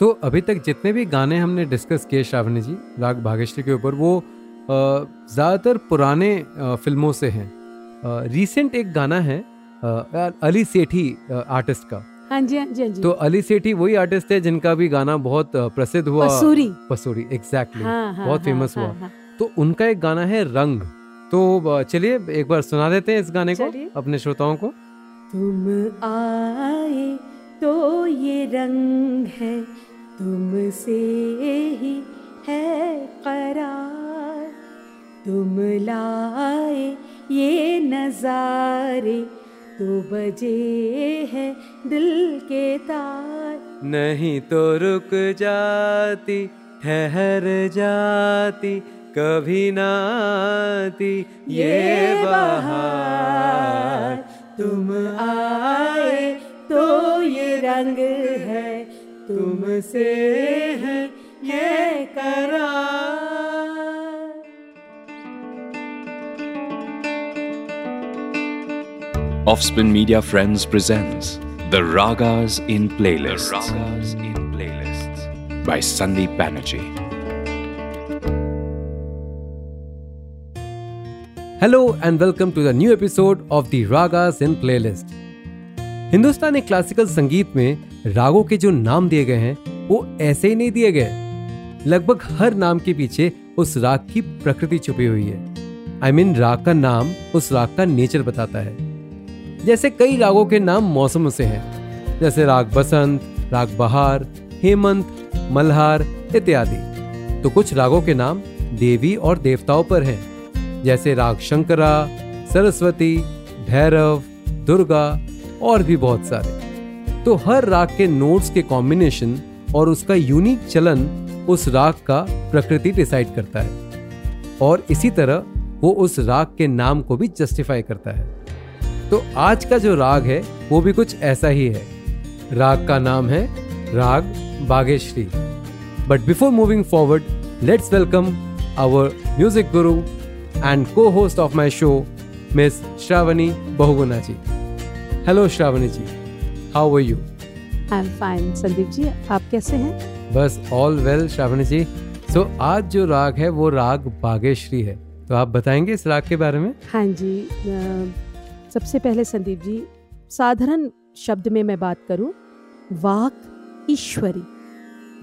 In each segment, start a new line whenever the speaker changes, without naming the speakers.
तो अभी तक जितने भी गाने हमने डिस्कस किए श्रावणी जी राग भाग्यश्री के ऊपर वो ज़्यादातर पुराने फ़िल्मों से हैं। रिसेंट एक गाना है अली सेठी आर्टिस्ट का।
हाँ जी हाँ जी हाँ जी।
तो अली सेठी वही आर्टिस्ट है जिनका भी गाना बहुत प्रसिद्ध हुआ।
पसूरी।
पसूरी एग्जैक्टली
हाँ, हाँ,
बहुत
हाँ,
फ़ेमस
हाँ,
हुआ।
हाँ, हाँ.
तो उनका एक गाना है रंग। तो चलिए एक बार सुना देते हैं इस गाने को अपने श्रोताओं को।
तुम आए तो ये रंग है तुमसे ही है करार। तुम लाए ये नजारे तो बजे है दिल के तार।
नहीं तो रुक जाती ठहर जाती कभी ना आती ये बहार।
तुम आए तो ये रंग है तुमसे है है करार
Offspin Media Friends presents The Ragas in Playlists.
Ragas in Playlists.
by Sandeep Banerjee.
Hello and welcome to the new episode of the ragas in playlist Hindustani classical संगीत में रागों के जो नाम दिए गए हैं वो ऐसे ही नहीं दिए गए। लगभग हर नाम के पीछे उस राग की प्रकृति छुपी हुई है। आई I मीन mean, राग का नाम उस राग का नेचर बताता है। जैसे कई रागों के नाम मौसमों से हैं जैसे राग बसंत राग बहार हेमंत मल्हार इत्यादि। तो कुछ रागों के नाम देवी और देवताओं पर हैं जैसे राग शंकरा सरस्वती भैरव दुर्गा और भी बहुत सारे। तो हर राग के नोट्स के कॉम्बिनेशन और उसका यूनिक चलन उस राग का प्रकृति डिसाइड करता है। और इसी तरह वो उस राग के नाम को भी जस्टिफाई करता है। तो आज का जो राग है, वो भी कुछ ऐसा ही है। राग का नाम है राग Bageshri. But before moving forward let's welcome our music guru and cohost of my show miss Shravani Bahuguna ji hello Shravani ji how are you
I am fine Sandeep ji आप कैसे हैं?
बस all well Shravani ji. So आज जो राग है वो राग बागेश्री है। तो आप बताएँगे इस राग के बारे में?
हाँ जी सबसे पहले संदीप जी साधारण शब्द में मैं बात करूँ। वाक ईश्वरी।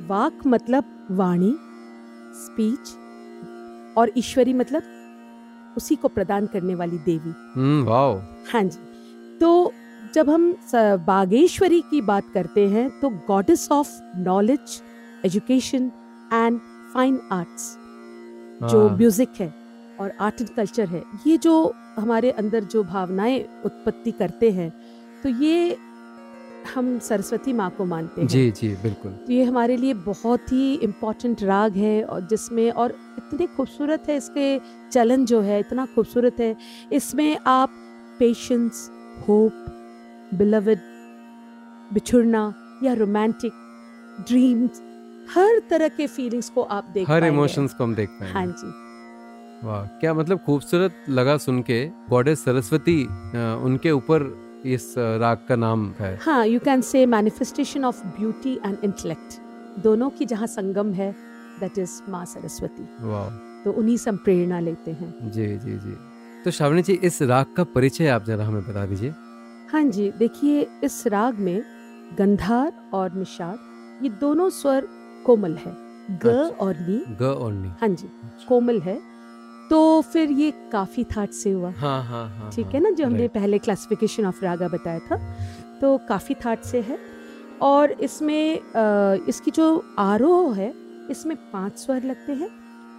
वाक मतलब वाणी स्पीच और ईश्वरी मतलब उसी को प्रदान करने वाली देवी।
हम्म वाओ।
हाँ जी। तो जब हम बागेश्वरी की बात करते हैं तो goddess of knowledge education and fine arts जो
हाँ,
म्यूज़िक है और आर्ट एंड कल्चर है ये जो हमारे अंदर जो भावनाएँ उत्पत्ति करते हैं तो ये हम सरस्वती माँ को मानते हैं।
जी जी बिल्कुल।
तो ये हमारे लिए बहुत ही इम्पोर्टेंट राग है और जिसमें और इतने खूबसूरत है इसके चलन जो है इतना खूबसूरत है। इसमें आप पेशेंस होप बिलवड बिछुड़ना या रोमांटिक ड्रीम्स हर तरह के फीलिंग्स को आप देख
हर इमोशंस को हम देख पाएँगे।
हाँ जी।
वाह क्या मतलब खूबसूरत लगा सुन के गॉडेस सरस्वती उनके ऊपर इस राग का नाम है।
हाँ you can say manifestation of beauty and intellect दोनों की जहाँ संगम है दैट इज़ माँ सरस्वती।
वाह।
तो उन्हीं से हम प्रेरणा लेते हैं।
जी जी जी। तो श्रावणी जी इस राग का परिचय आप जरा हमें बता दीजिए।
हाँ जी देखिए इस राग में गंधार और निषाद ये दोनों स्वर कोमल है। ग
अच्छा।
और नी
ग और नी
हाँ जी कोमल है। तो फिर ये काफ़ी थाट से हुआ।
हाँ हाँ हाँ
ठीक
हाँ,
है ना जो हमने पहले क्लासिफिकेशन ऑफ़ रागा बताया था। तो काफ़ी थाट से है। और इसमें अ, इसकी जो आरोह है इसमें पाँच स्वर लगते हैं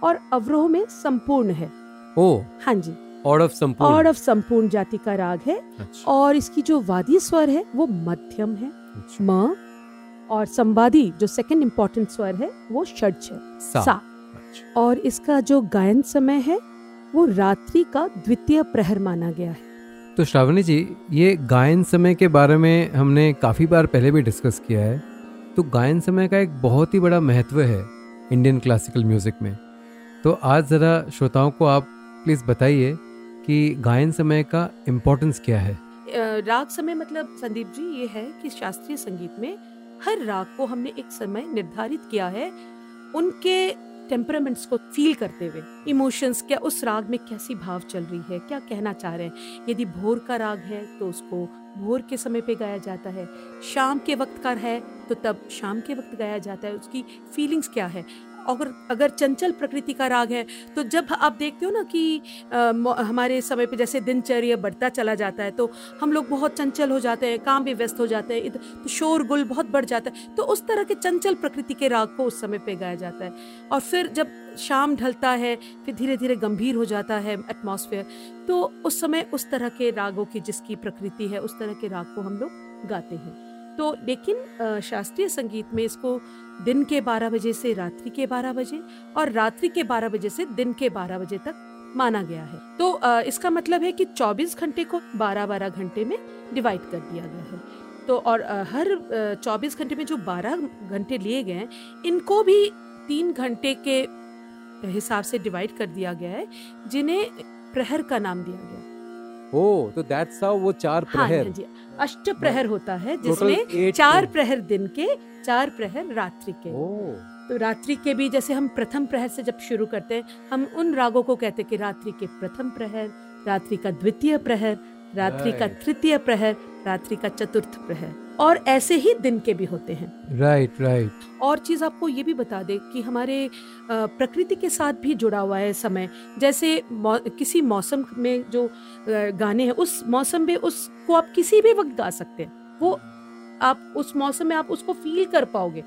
और अवरोह में संपूर्ण है।
ओ।
हाँ जी।
ऑर्ड ऑफ़ संपूर्ण।
और ऑफ़ संपूर्ण जाति का राग है।
अच्छा,
और इसकी जो वादी स्वर है वो मध्यम है।
अच्छा,
म और संवादी जो सेकंड इम्पोर्टेंट स्वर है वो षड्ज है।
सा,
सा।
अच्छा,
और इसका जो गायन समय है वो रात्रि का द्वितीय प्रहर माना गया है।
तो श्रावणी जी ये गायन समय के बारे में हमने काफ़ी बार पहले भी डिस्कस किया है। तो गायन समय का एक बहुत ही बड़ा महत्व है इंडियन क्लासिकल म्यूज़िक में। तो आज जरा श्रोताओं को आप प्लीज़ बताइए कि गायन समय का इम्पोर्टेंस क्या है?
राग समय मतलब संदीप जी, ये है कि शास्त्रीय संगीत में हर राग को हमने एक समय निर्धारित किया है उनके टेम्परामेंट्स को फील करते हुए। इमोशंस क्या उस राग में कैसी भाव चल रही है? क्या कहना चाह रहे हैं? यदि भोर का राग है तो उसको भोर के समय पे गाया जाता है। शाम के वक्त का है तो तब शाम के वक्त गाया जाता है। उसकी फीलिंग्स क्या है? अगर अगर चंचल प्रकृति का राग है तो जब आप देखते हो ना कि आ, हमारे समय पे जैसे दिनचर्या बढ़ता चला जाता है तो हम लोग बहुत चंचल हो जाते हैं काम भी व्यस्त हो जाते हैं इधर तो शोर गुल बहुत बढ़ जाता है तो उस तरह के चंचल प्रकृति के राग को उस समय पे गाया जाता है। और फिर जब शाम ढलता है फिर धीरे धीरे गंभीर हो जाता है एटमॉस्फेयर तो उस समय उस तरह के रागों की जिसकी प्रकृति है उस तरह के राग को हम लोग गाते हैं। तो लेकिन शास्त्रीय संगीत में इसको दिन के 12 बजे से रात्रि के 12 बजे और रात्रि के 12 बजे से दिन के 12 बजे तक माना गया है। तो इसका मतलब है कि 24 घंटे को 12-12 घंटे में डिवाइड कर दिया गया है। तो और हर 24 घंटे में जो 12 घंटे लिए गए हैं, इनको भी तीन घंटे के हिसाब से डिवाइड कर दिया गया है, जिन्हें प्रहर का नाम दिया गया
ओ तो दैट्स हाउ वो चार हाँ, प्रहर। हाँ, जी
अष्ट प्रहर होता है जिसमें चार प्रहर दिन के चार प्रहर रात्रि के। ओ। तो रात्रि के भी जैसे हम प्रथम प्रहर से जब शुरू करते हैं हम उन रागों को कहते हैं कि रात्रि के प्रथम प्रहर रात्रि का द्वितीय प्रहर रात्रि का तृतीय प्रहर रात्रि का चतुर्थ प्रहर। और ऐसे ही दिन के भी होते हैं।
Right right, right right.
और चीज़ आपको ये भी बता दे कि हमारे प्रकृति के साथ भी जुड़ा हुआ है समय। जैसे मौ, किसी मौसम में जो गाने हैं उस मौसम में उसको आप किसी भी वक्त गा सकते हैं। वो आप उस मौसम में आप उसको फील कर पाओगे।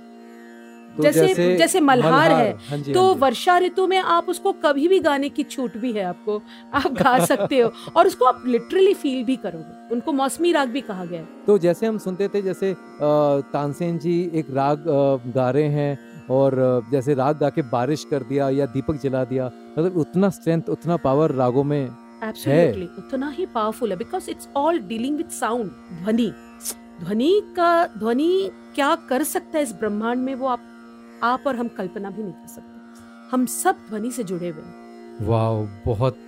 तो जैसे जैसे, जैसे मल्हार, मल्हार है हाँ जी, तो हाँ वर्षा ऋतु में आप उसको कभी भी गाने की छूट भी है आपको आप गा सकते हो और उसको आप लिटरली फील भी करोगे उनको मौसमी राग भी कहा गया
तो जैसे हम सुनते थे जैसे तानसेन जी एक राग गा रहे हैं और जैसे राग गा के बारिश कर दिया या दीपक जला दिया मतलब उतना स्ट्रेंथ उतना पावर रागों में
एब्सोल्युटली उतना ही पावरफुल है because it's all dealing with sound ध्वनि। ध्वनि का ध्वनि क्या कर सकता है इस ब्रह्मांड में वो आप आप और हम कल्पना भी नहीं कर सकते। हम सब ध्वनि से जुड़े हुए
वाह बहुत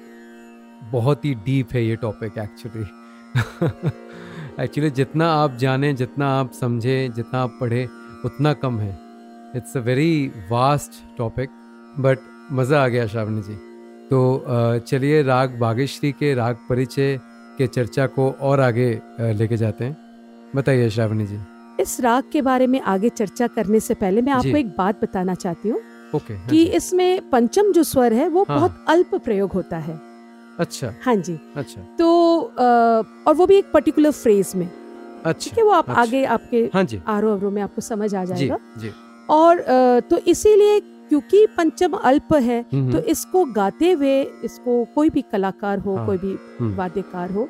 बहुत ही डीप है ये टॉपिक एक्चुअली एक्चुअली जितना आप जाने, जितना आप समझे, जितना आप पढ़े, उतना कम है। It's a very vast topic but मज़ा आ गया श्रावणी जी। तो चलिए राग बागेश्वरी के राग परिचय के चर्चा को और आगे लेके जाते हैं। बताइए श्रावणी जी।
इस राग के बारे में आगे चर्चा करने से पहले मैं आपको एक बात बताना चाहती हूँ
okay, हाँ
कि इसमें पंचम जो स्वर है वो हाँ, बहुत अल्प प्रयोग होता है।
अच्छा।
हाँ जी।
अच्छा।
तो आ, और वो भी एक पर्टिकुलर फ्रेज में।
अच्छा
ठीक है वो आप अच्छा, आगे आपके
हाँ जी।
आरो अवरो में आपको समझ आ जाएगा।
जी, जी.
और आ, तो इसीलिए क्योंकि पंचम अल्प है तो इसको गाते हुए इसको कोई भी कलाकार हो हाँ, कोई भी हम्म। वाद्यकार हो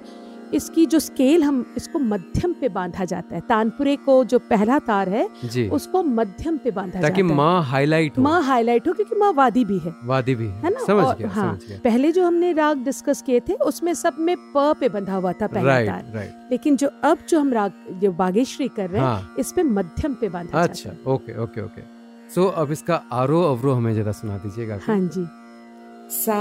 इसकी जो स्केल हम इसको मध्यम पे बांधा जाता है। तानपुरे को जो पहला तार है उसको मध्यम पे बांधा
ताकि जाता है। माँ हाईलाइट
माँ हाईलाइट हो क्योंकि माँ वादी भी है।
वादी भी है। ना? समझ गया, हाँ समझ गया।
पहले जो हमने राग डिस्कस किए थे उसमें सब में प पे बंधा हुआ था पहला राइट, तार। राइट। लेकिन जो अब जो हम राग जो बागेश्वरी कर रहे हैं हाँ। इस पे मध्यम पे बांधा
अच्छा ओके ओके ओके सो अब इसका आरो अवरो हमें जरा सुना दीजिएगा
हाँ जी। सा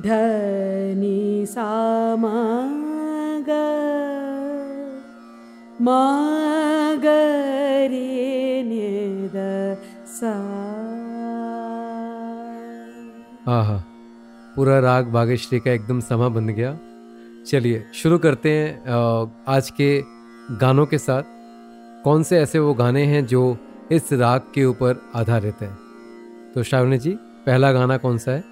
धनी सा
आहा, पूरा राग बागेश्वरी का एकदम समा बन गया। चलिए, शुरू करते हैं आज के गानों के साथ। कौन से ऐसे वो गाने हैं जो इस राग के ऊपर आधारित हैं? तो श्रावणी जी, पहला गाना कौन सा है?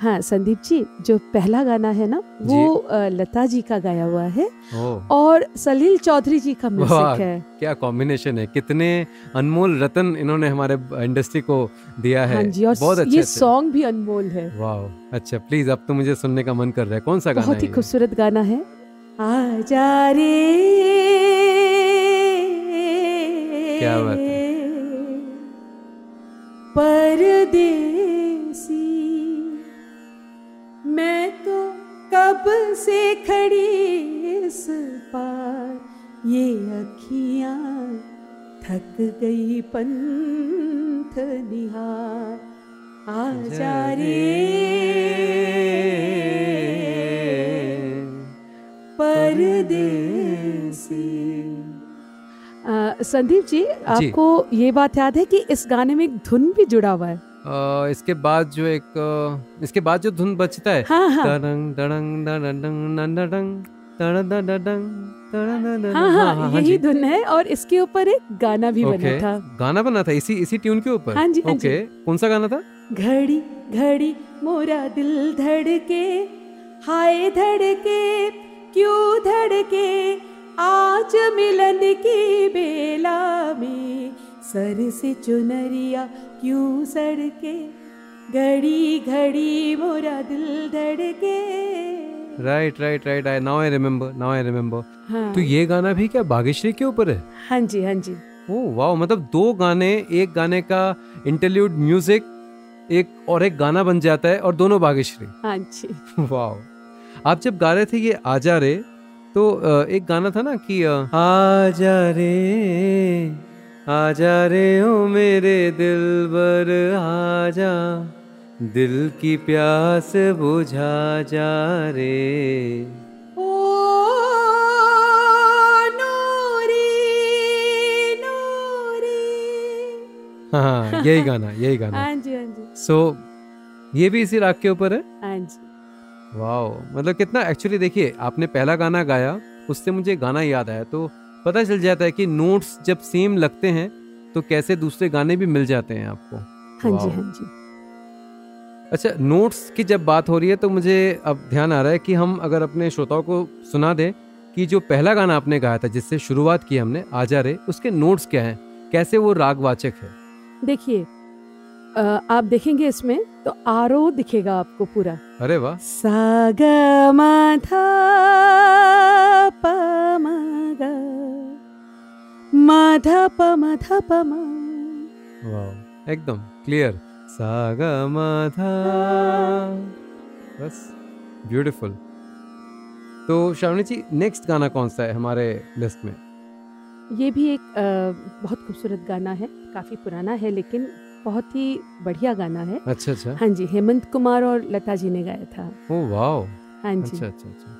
हाँ संदीप जी जो पहला गाना है ना वो लता जी का गाया हुआ है। और सलील चौधरी जी का म्यूज़िक है।
क्या कॉम्बिनेशन है। कितने अनमोल रतन इन्होंने हमारे इंडस्ट्री को दिया है।
हाँ जी और
बहुत अच्छे
ये सॉन्ग भी अनमोल है।
वाह अच्छा प्लीज़ अब तो मुझे सुनने का मन कर रहा है। कौन सा गाना
बहुत
ही
खूबसूरत गाना है। आजा रे।
क्या बात है।
परदेसी कब से खड़ी इस पार। ये अखियाँ थक गई पंथ निहार। आजा रे। परदेसी। संदीप जी जी। आपको ये बात याद है कि इस गाने में एक धुन भी जुड़ा हुआ है।
इसके बाद जो एक इसके बाद जो धुन बचता है
हाँ हाँ। हाँ हाँ
हाँ,
यही धुन है और इसके ऊपर एक गाना भी बना था
गाना बना था इसी इसी ट्यून के ऊपर
हाँ जी, हाँ जी।
ओके कौन सा गाना था
घड़ी घड़ी मोरा दिल धड़के हाय धड़के क्यों धड़के आज मिलन की बेला में सर से चुनरिया क्यों सड़के? घड़ी घड़ी मोरा दिल धड़के।
Right right right I now I remember now I remember तो ये गाना भी क्या भाग्यश्री के ऊपर है?
हाँ जी हाँ जी।
ओह वाह मतलब दो गाने एक गाने का इंटरल्यूड म्यूज़िक एक और एक गाना बन जाता है और दोनों भाग्यश्री
हाँ जी।
वाह आप जब गा रहे थे ये आजा रे तो एक गाना था ना कि आजा रे आजा रे ओ मेरे दिल बर आजा दिल की प्यास बुझा जा रे।
ओ नूरी नूरी।
हाँ यही गाना यही गाना।
हाँ जी हाँ जी।
सो ये भी इसी राग के ऊपर है?
हाँ जी।
वाओ मतलब कितना एक्चुअली देखिए आपने पहला गाना गाया उससे मुझे गाना याद आया तो पता चल जाता है कि नोट्स जब सेम लगते हैं तो कैसे दूसरे गाने भी मिल जाते हैं आपको।
हाँ जी हाँ जी।
अच्छा नोट्स की जब बात हो रही है तो मुझे अब ध्यान आ रहा है कि हम अगर अपने श्रोताओं को सुना दें कि जो पहला गाना आपने गाया था जिससे शुरुआत की हमने आजा रे उसके नोट्स क्या हैं? कैसे वो रागवाचक है?
देखिए आप देखेंगे इसमें तो आरो दिखेगा आपको पूरा।
अरे वाह।
सा ग म ध प म ग म ध प म ध प म
वाह एकदम क्लियर सागा बस ब्यूटीफुल तो श्रावणी जी नेक्स्ट गाना कौन सा है हमारे लिस्ट में?
ये भी एक अ, बहुत खूबसूरत गाना है काफ़ी पुराना है लेकिन बहुत ही बढ़िया गाना है।
अच्छा अच्छा।
हाँ जी हेमंत कुमार और लता जी ने गाया था।
ओ वाओ
हाँ जी।
अच्छा अच्छा अच्छा।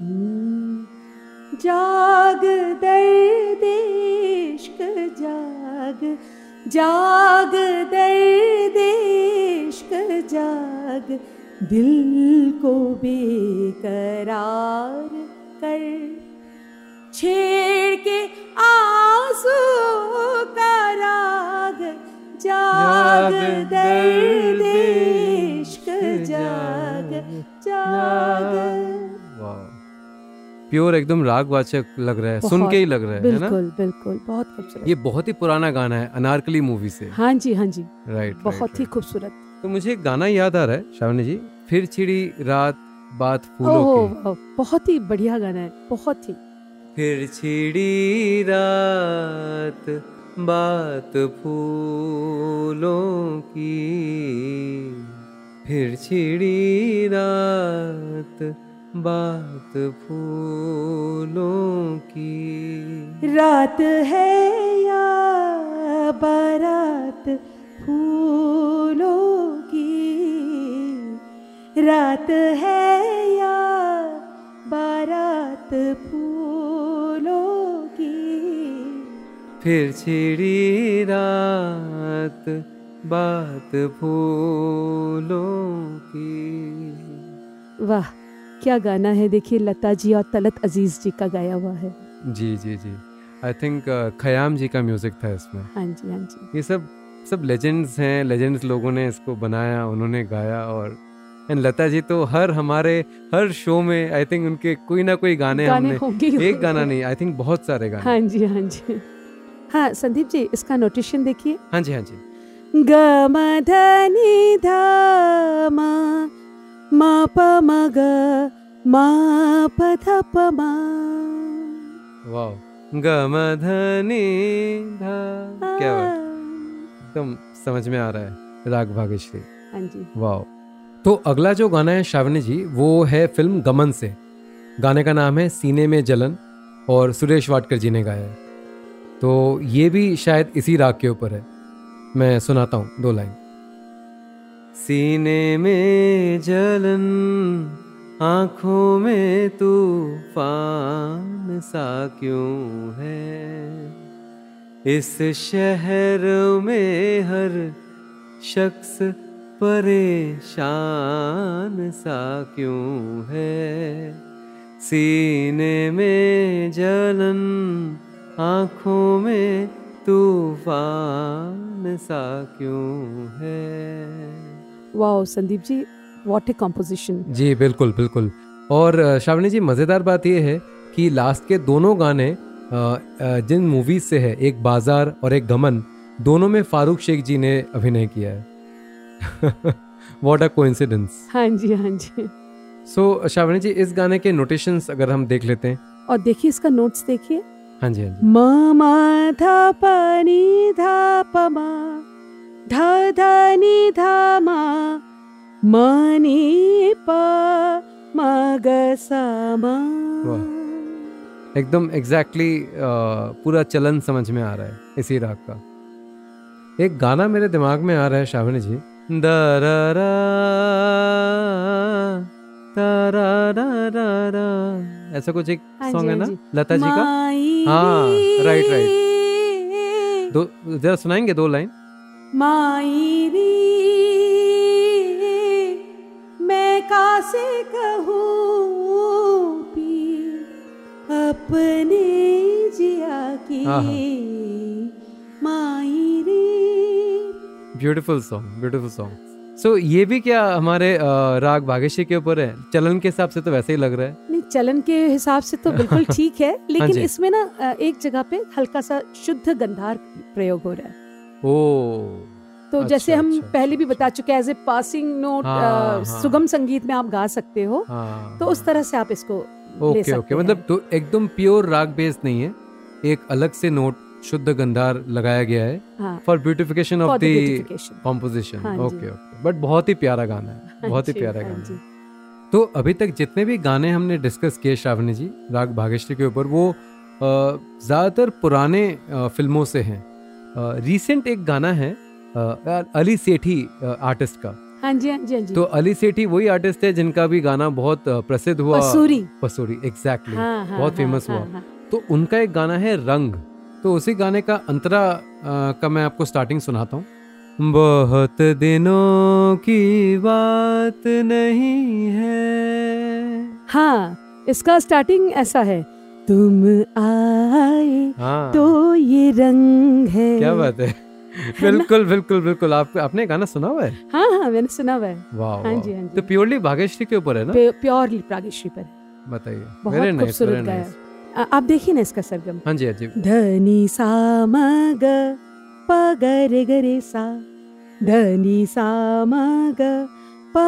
हम्म, जाग दर्द इश्क जाग। जाग दर्द इश्क जाग। दिल को बेकरार कर। छेड़ के आँसू का राग। जाग दर्द इश्क जाग। जाग
प्योर एकदम रागवाचक लग रहा है सुन के ही लग रहा है है ना?
बिल्कुल बिल्कुल बहुत खूबसूरत।
ये बहुत ही पुराना गाना है अनारकली मूवी से।
हाँ जी हाँ जी।
राइट
बहुत ही खूबसूरत।
तो मुझे एक गाना याद आ रहा है श्रावणी जी फिर छिड़ी रात बात फूलों की।
बहुत ही बढ़िया गाना है बहुत ही।
फिर छिड़ी रात बात फूलों की। फिर छिड़ी रात बात फूलों की।
रात है या बारात फूलों की? रात है या बारात फूलों की?
फिर छिड़ी रात बात फूलों की।
वाह। क्या गाना है? देखिए लता जी और तलत अज़ीज़ जी का गाया हुआ है।
जी जी जी। आई थिंक खयाम जी का म्यूज़िक था इसमें।
हाँ जी हाँ जी।
ये सब सब लेजेंड्स हैं लेजेंड्स लोगों ने इसको बनाया उन्होंने गाया और एंड लता जी तो हर हमारे हर शो में आई थिंक उनके कोई ना कोई गाने,
गाने
हमने एक गाना नहीं आई थिंक बहुत सारे गाने।
हाँ जी हाँ जी। हाँ संदीप जी इसका नोटेशन देखिए।
हाँ जी हाँ जी।
ग म ध नि ध म म प म ग म प ध प म
वाह ग म ध नि ध क्या बात। एकदम समझ में आ रहा है राग भाग्यश्री
हाँ जी।
वाह तो अगला जो गाना है श्रावणी जी वो है फ़िल्म गमन से। गाने का नाम है सीने में जलन और सुरेश वाडकर जी ने गाया है। तो ये भी शायद इसी राग के ऊपर है। मैं सुनाता हूँ दो लाइन। सीने में जलन, आँखों में तूफ़ान सा क्यों है? इस शहर में हर शख्स परेशान सा क्यों है? सीने में जलन, आँखों में तूफ़ान सा क्यों है?
Wow Sandeep ji what a composition
ji बिल्कुल बिल्कुल। और श्रावणी जी मज़ेदार बात यह है कि लास्ट के दोनों गाने जिन मूवीज़ से है एक बाज़ार और एक गमन दोनों में फारूक शेख जी ने अभिनय किया है। वॉट अ कोइंसिडेंस
हाँ जी हाँ जी।
सो so, श्रावणी जी इस गाने के नोटेशंस अगर हम देख लेते हैं।
और देखिए इसका नोट्स देखिए।
हाँ जी हाँ जी।
म म ध प ध प म ध ध नि ध म म नि प म ग स म
एकदम एग्जैक्टली पूरा चलन समझ में आ रहा है इसी राग का। एक गाना मेरे दिमाग में आ रहा है श्रावणी जी। द रा रा ता रा रा रा रा। ऐसा कुछ एक
हाँ
सॉन्ग है
हाँ
ना? लता जी का? हाँ, राइट
राइट
दो जरा सुनाएँगे दो लाइन
माई रे मैं कासे कहूँ पी अपने जिया की
हाँ,
माई रे
beautiful song beautiful song so ये भी क्या हमारे राग भाग्यश्री के ऊपर है? चलन के हिसाब से तो वैसे ही लग रहा है।
नहीं चलन के हिसाब से तो बिल्कुल ठीक है लेकिन। इसमें ना एक जगह पे हल्का सा शुद्ध गंधार प्रयोग हो रहा है। तो
अच्छा,
जैसे हम
अच्छा,
पहले भी
अच्छा,
बता चुके हैं एज ए पासिंग नोट। सुगम संगीत में आप गा सकते हो।
हाँ।
तो उस तरह से आप इसको ले
ओके
सकते
ओके मतलब तो एकदम प्योर राग बेस नहीं है। एक अलग से नोट शुद्ध गंधार लगाया गया है। For beautification of the composition okay okay. But बहुत ही प्यारा गाना है।
हाँ
बहुत ही प्यारा
हाँ
गाना। है। तो अभी तक जितने भी गाने हमने डिस्कस किए श्रावणी जी राग भाग्यश्री के ऊपर वो ज़्यादातर पुराने फ़िल्मों से हैं। रिसेंट एक गाना है अली सेठी आर्टिस्ट का।
हाँ जी हाँ जी हाँ जी।
तो अली सेठी वही आर्टिस्ट है जिनका भी गाना बहुत प्रसिद्ध हुआ।
पसूरी।
पसूरी एग्जैक्टली
हाँ हाँ
बहुत
हाँ,
फ़ेमस
हाँ,
हुआ।
हाँ। हाँ.
तो उनका एक गाना है रंग। तो उसी गाने का अंतरा का मैं आपको स्टार्टिंग सुनाता हूँ। बहुत दिनों की बात नहीं है।
हाँ इसका स्टार्टिंग ऐसा है। तुम आए
हाँ।
तो ये रंग है।
क्या बात है? बिल्कुल बिल्कुल बिल्कुल। आप आपने गाना सुना हुआ है?
हाँ हाँ मैंने सुना हुआ है।
वाह
हाँ जी, हाँ जी।
तो प्योरली भाग्यश्री के ऊपर है ना?
प्योरली प्रागेश्री पर
बताइए।
बहुत खूबसूरत गाया आप देखिए ना इसका सरगम।
हाँ जी हाँ जी।
धनी सा म ग प ग रे ग रे सा। धनी सा म ग प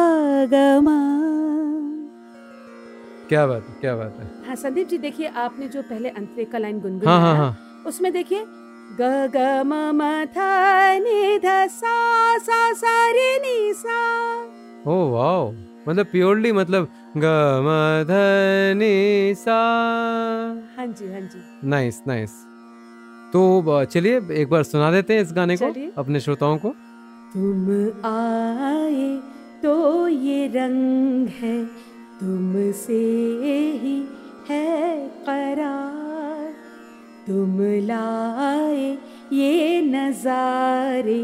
ग म
क्या बात है क्या बात है?
हाँ संदीप जी देखिए आपने जो पहले अंतरे का लाइन
हाँ हाँ हाँ।
उसमें देखिए ग ग म म थ नि ध सा सा सा रे नि सा
ओ वाओ! मतलब प्योरली मतलब ग म ध नि सा।
हाँ जी हाँ जी।
नाइस नाइस तो चलिए एक बार सुना देते हैं इस गाने को अपने श्रोताओं को।
तुम आए तो ये रंग है तुमसे ही है करार। तुम लाए ये नजारे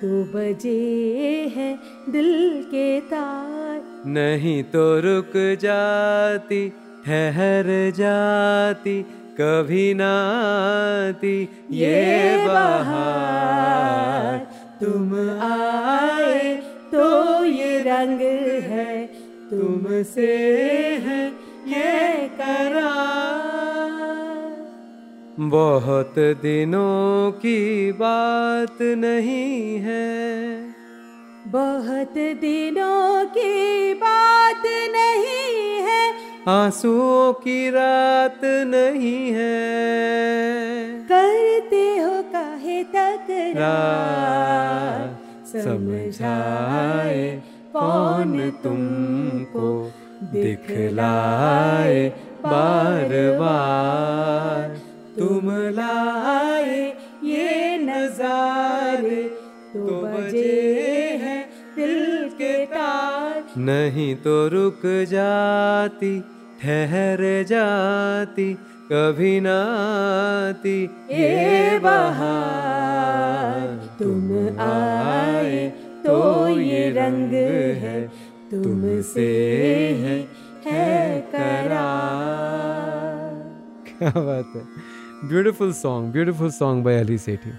तो बजे है दिल के तार।
नहीं तो रुक जाती ठहर जाती कभी ना आती ये बहार।
तुम आए तो ये रंग है तुमसे है ये करार।
बहुत दिनों की बात नहीं है।
बहुत दिनों की बात नहीं है।
आंसुओं की रात नहीं है।
करते हो काहे
तक समझाए कौन तुमको दिखलाए बार बार तुम लाए ये नजारे तो बजे हैं दिल के तार। नहीं तो रुक जाती, ठहर जाती, कभी ना आती ये बहार।
तुम आए तो ये रंग है तुमसे है है करार।
क्या बात है। Beautiful song beautiful song by Ali Sethi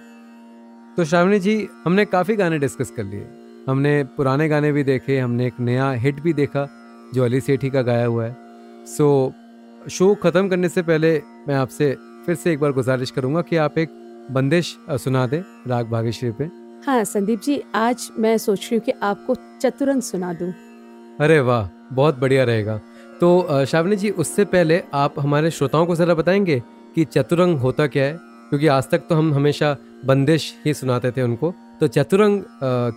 तो श्रावणी जी हमने काफ़ी गाने डिस्कस कर लिए। हमने पुराने गाने भी देखे हमने एक नया हिट भी देखा जो अली सेठी का गाया हुआ है। सो शो ख़त्म करने से पहले मैं आपसे फिर से एक बार गुजारिश करूँगा कि आप एक बंदिश सुना दें राग भाग्यश्री पे।
हाँ संदीप जी आज मैं सोच रही हूँ कि आपको चतुरंग सुना दूँ।
अरे वाह बहुत बढ़िया रहेगा। तो शावनी जी उससे पहले आप हमारे श्रोताओं को ज़रा बताएँगे कि चतुरंग होता क्या है? क्योंकि आज तक तो हम हमेशा बंदिश ही सुनाते थे उनको। तो चतुरंग अ,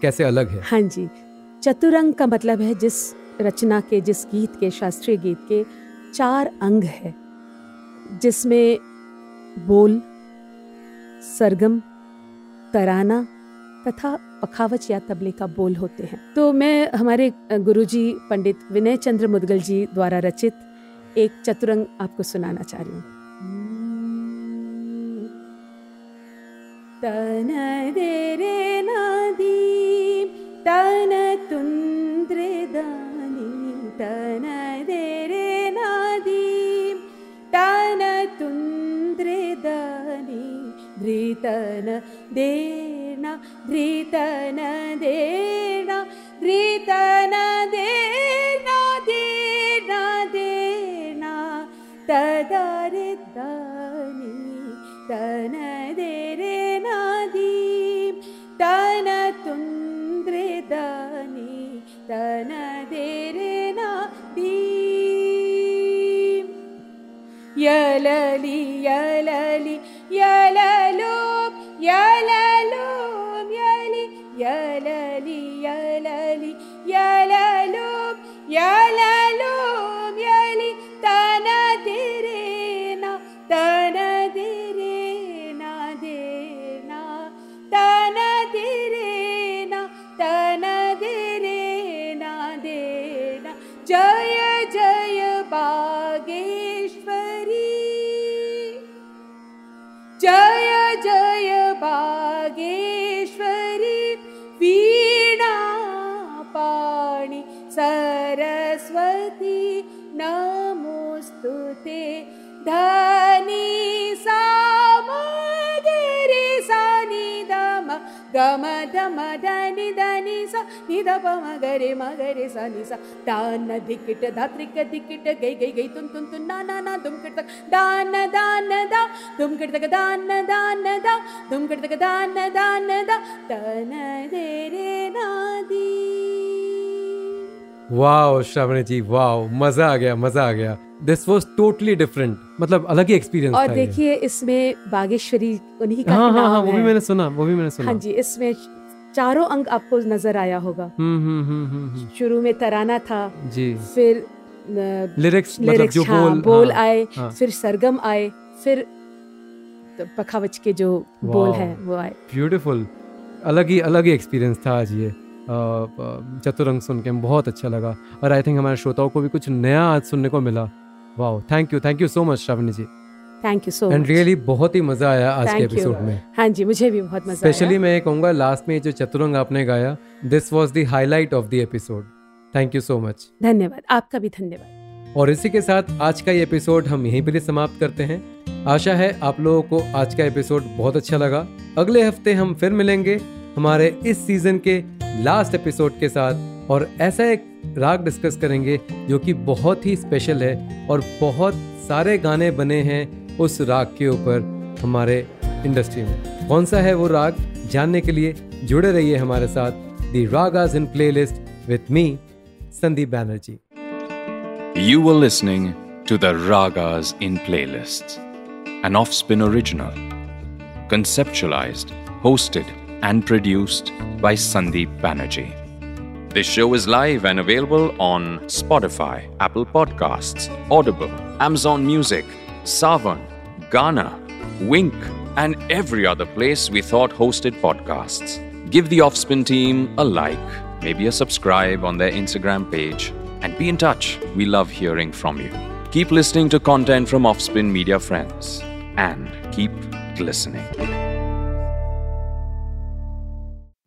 कैसे अलग है?
हाँ जी चतुरंग का मतलब है जिस रचना के जिस गीत के शास्त्रीय गीत के चार अंग है। जिसमें बोल सरगम तराना तथा पखावच या तबले का बोल होते हैं। तो मैं हमारे गुरुजी पंडित विनय चंद्र मुदगल जी द्वारा रचित एक चतुरंग आपको सुनाना चाह रही हूँ। तन दे रे नादी, तन तुन्द्रे दानी, तन दे रे नादी, तन तुन्द्रे दानी, धृतन देना धृतन निधम गम धम धनि धनि सा निध पम गरे मगरे सा नि सा दान दा तक दान दान दा तक दान दान दा दे
वाओ श्रावणी जी वाओ मज़ा आ गया मज़ा आ गया। दिस वाज टोटली डिफरेंट मतलब अलग ही एक्सपीरियंस था
और देखिए इसमें बागेश्वरी उन्हीं का
हाँ
हाँ
हाँ वो भी मैंने सुना वो भी मैंने सुना।
हाँ जी इसमें चारों अंग आपको नज़र आया होगा।
हम्म हम्म हम्म।
शुरू में तराना था
जी।
फिर
लिरिक्स मतलब
लिरिक्स
जो
हाँ,
बोल
बोल
हाँ,
आए
हाँ।
फिर सरगम आए फिर तो पखावच के जो बोल है वो आए।
ब्यूटीफुल अलग ही अलग ही एक्सपीरियंस था आज ये। चतुरंग सुन के बहुत अच्छा लगा। और आई थिंक हमारे श्रोताओं को भी कुछ नया आज सुनने को मिला। Wow thank you thank you so much Shravani ji
thank you so
and really बहुत ही मज़ा आया आज के
Thank you.
एपिसोड में।
हाँ जी मुझे भी बहुत मज़ा
स्पेशली मैं ये कहूँगा लास्ट में जो चतुरंग आपने गाया this was the highlight of the episode thank you so much
धन्यवाद आपका भी धन्यवाद।
और इसी के साथ आज का ये एपिसोड हम यहीं पर समाप्त करते हैं। आशा है आप लोगों को आज का एपिसोड बहुत अच्छा लगा। अगले हफ़्ते हम फिर मिलेंगे हमारे इस सीज़न के लास्ट एपिसोड के साथ और ऐसा एक राग डिस्कस करेंगे जो कि बहुत ही स्पेशल है और बहुत सारे गाने बने हैं उस राग के ऊपर हमारे इंडस्ट्री में। कौन सा है वो राग? जानने के लिए जुड़े रहिए हमारे साथ the ragas in playlist with me Sandeep Banerjee
you were listening to the Ragas in Playlists, an Offspin original, conceptualized, hosted, and produced by Sandeep Banerjee. This show is live and available on Spotify, Apple Podcasts, Audible, Amazon Music, Savan, Ghana, Wink, and every other place we thought hosted podcasts. Give the Offspin team a like, maybe a subscribe on their Instagram page, and be in touch. We love hearing from you. Keep listening to content from Offspin Media Friends and keep listening.